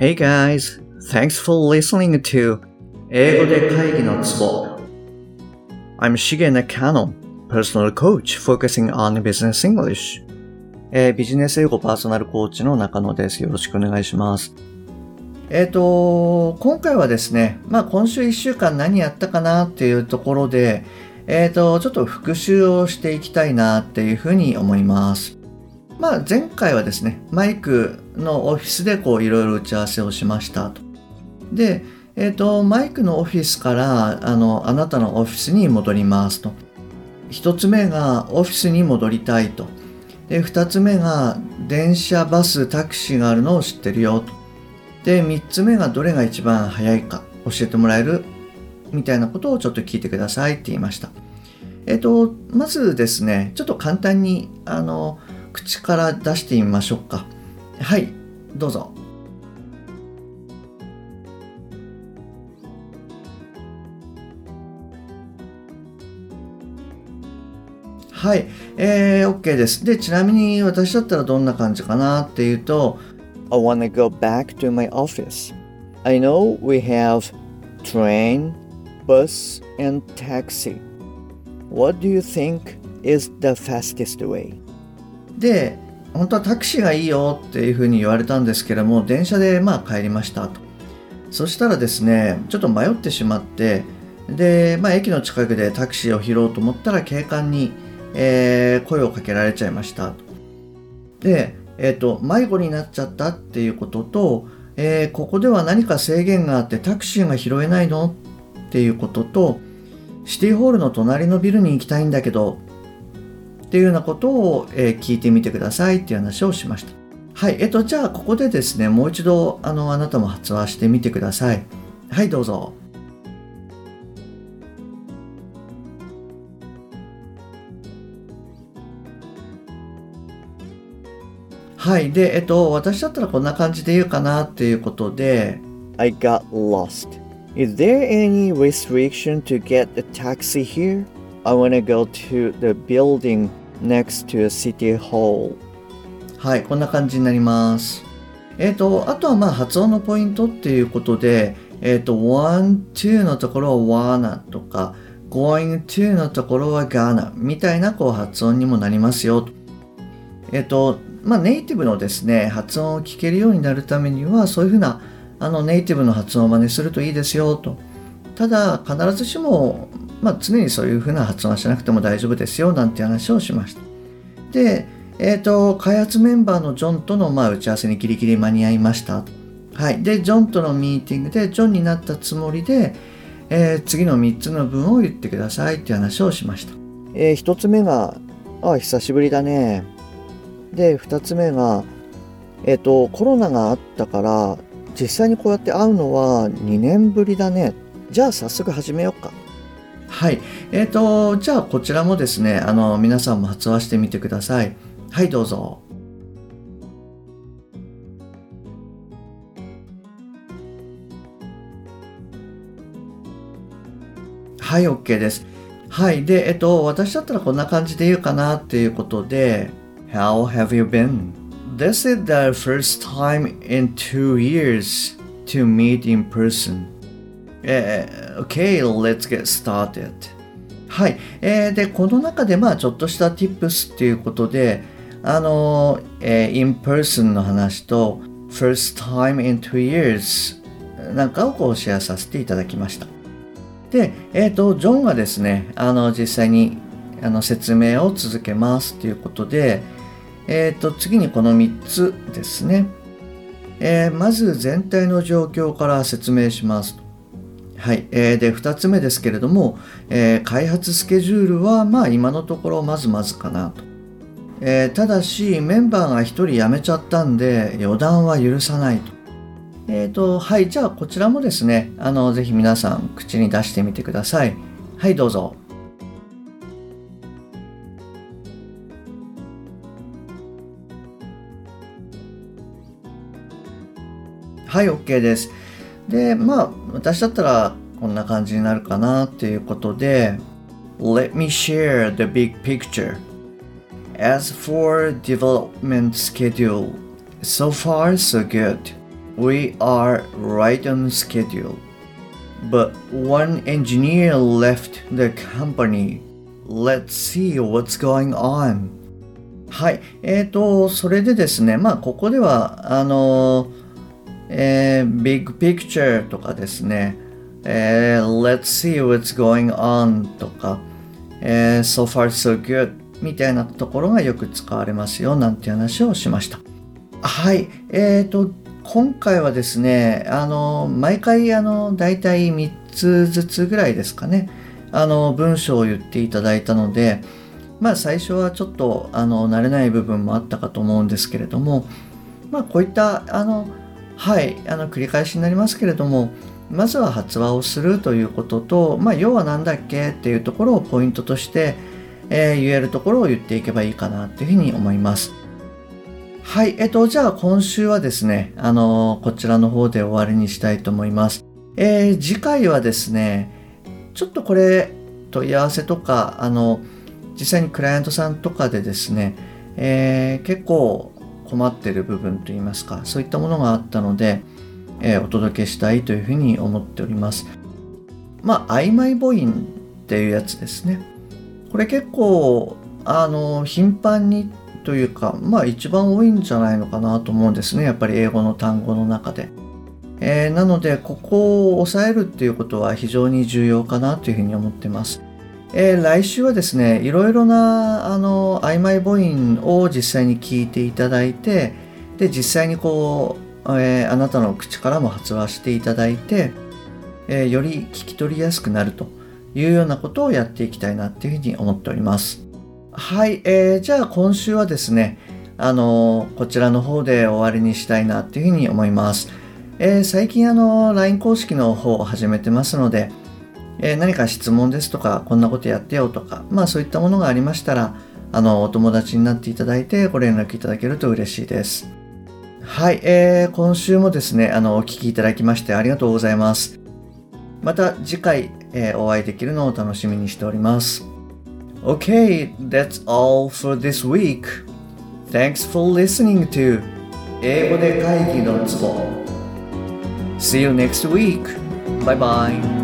Hey guys, thanks for listening to 英語で会議のツボ I'm Shige Nakano, personal coach focusing on business English. えービジネス英語パーソナルコーチの中野です。よろしくお願いします。えっ、と、今回はですね、まあ今週1週間何やったかなっていうところで、えっ、と、ちょっと復習をしていきたいなっていうふうに思います。まあ前回はですね、マイクのオフィスでこういろいろ打ち合わせをしましたと。で、えっ、と、マイクのオフィスから、あの、あなたのオフィスに戻りますと。一つ目がオフィスに戻りたいと。で、二つ目が電車、バス、タクシーがあるのを知ってるよと。で、三つ目がどれが一番早いか教えてもらえる？みたいなことをちょっと聞いてくださいって言いました。えっ、と、まずですね、ちょっと簡単に、あの、口から出してみましょうか。はい、どうぞ。はい、えー、OK です。で、ちなみに私だったらどんな感じかなっていうと、I want to go back to my office. I know we have train, bus, and taxi. What do you think is the fastest way? で、本当はタクシーがいいよっていうふうに言われたんですけども、電車でまあ帰りましたと。そしたらですね、ちょっと迷ってしまって、で、まあ駅の近くでタクシーを拾おうと思ったら警官に、えー声をかけられちゃいました。で、えっ、と、迷子になっちゃったっていうことと、えーここでは何か制限があってタクシーが拾えないのっていうことと、シティホールの隣のビルに行きたいんだけど、っていうようなことを、えー聞いてみてくださいっていう話をしました。はい、えっと、じゃあここでですね、もう一度、あの、あなたも発話してみてください。はい、どうぞ。はい、で、えっと、私だったらこんな感じで言うかなっていうことで、I got lost. Is there any restriction to get a taxi here? I want to go to the building next to city hall. はい、こんな感じになります。えっ、と、あとはまあ発音のポイントっていうことで、えっ、と、want to のところは wanna とか、going to のところは gonna みたいなこう発音にもなりますよ。えっ、と、まあネイティブのですね、発音を聞けるようになるためには、そういうふうなあのネイティブの発音を真似するといいですよと。ただ、必ずしも、まあ常にそういうふうな発音はしなくても大丈夫ですよなんて話をしました。で、えっ、と、開発メンバーのジョンとの、まあ、打ち合わせにギリギリ間に合いました。はい。で、ジョンとのミーティングで、ジョンになったつもりで、えー次の3つの文を言ってくださいって話をしました。えー一つ目が、あ、久しぶりだね。で、二つ目が、えっ、と、コロナがあったから、実際にこうやって会うのは2年ぶりだね。じゃあ早速始めようか。はい。えっ、と、じゃあこちらもですね、あの、皆さんも発話してみてください。はい、どうぞ。はい、OK です。はい。で、えっと、私だったらこんな感じで言うかなっていうことで、How have you been? This is the first time in two years to meet in person. えー OK, let's get started. はい。えーで、この中で、まあ、ちょっとした tips っていうことで、あの、えー in person の話と、first time in two years なんかをこうシェアさせていただきました。で、えっ、と、ジョンがですね、あの、実際にあの説明を続けますということで、えっ、と、次にこの3つですね。えーまず全体の状況から説明しますと。はい。えーで、2つ目ですけれども、えー開発スケジュールは、まあ、今のところまずまずかなと。えーただし、メンバーが1人辞めちゃったんで、予断は許さないと。えっ、と、はい。じゃあ、こちらもですね、あの、ぜひ皆さん、口に出してみてください。はい、どうぞ。はい、OK です。で、まあ、私だったらこんな感じになるかなっていうことで、Let me share the big picture. As for development schedule, so far so good. We are right on schedule. But one engineer left the company. Let's see what's going on. はい。えっ、ー、と、それでですね、まあ、ここでは、あの、えー、big picture とかですね、えー、let's see what's going on とか、えー、so far so good みたいなところがよく使われますよなんて話をしました。はい。え、ー、と、今回はですね、あの、毎回、あの、大体3つずつぐらいですかね、あの、文章を言っていただいたので、まあ、最初はちょっと、あの、慣れない部分もあったかと思うんですけれども、まあ、こういった、あの、はい、あの、繰り返しになりますけれども、まずは発話をするということと、まあ、要は何だっけっていうところをポイントとして、えー、言えるところを言っていけばいいかなっていうふうに思います。はい。えっと、じゃあ今週はですね、あの、こちらの方で終わりにしたいと思います。えー、次回はですね、ちょっとこれ、問い合わせとか、あの、実際にクライアントさんとかでですね、えー、結構困ってる部分といいますか、そういったものがあったので、えー、お届けしたいというふうに思っております。まあ、曖昧母音っていうやつですね。これ結構、あの、頻繁にというか、まあ一番多いんじゃないのかなと思うんですね。やっぱり英語の単語の中で。えー、なので、ここを押さえるっていうことは非常に重要かなというふうに思ってます。えー、来週はですね、いろいろな、あの、曖昧母音を実際に聞いていただいて、で、実際にこう、えー、あなたの口からも発話していただいて、えより聞き取りやすくなるというようなことをやっていきたいなっていうふうに思っております。はい、えー、じゃあ今週はですね、あのこちらの方で終わりにしたいなっていうふうに思います。えー、最近あの LINE 公式の方を始めてますので、えー、何か質問ですとか、こんなことやってよとか、まあそういったものがありましたら、あの、お友達になっていただいてご連絡いただけると嬉しいです。はい、えー、今週もですね、あの、お聞きいただきましてありがとうございます。また次回、えー、お会いできるのを楽しみにしております。Okay, that's all for this week. Thanks for listening to 英語で会議のツボ See you next week. Bye bye.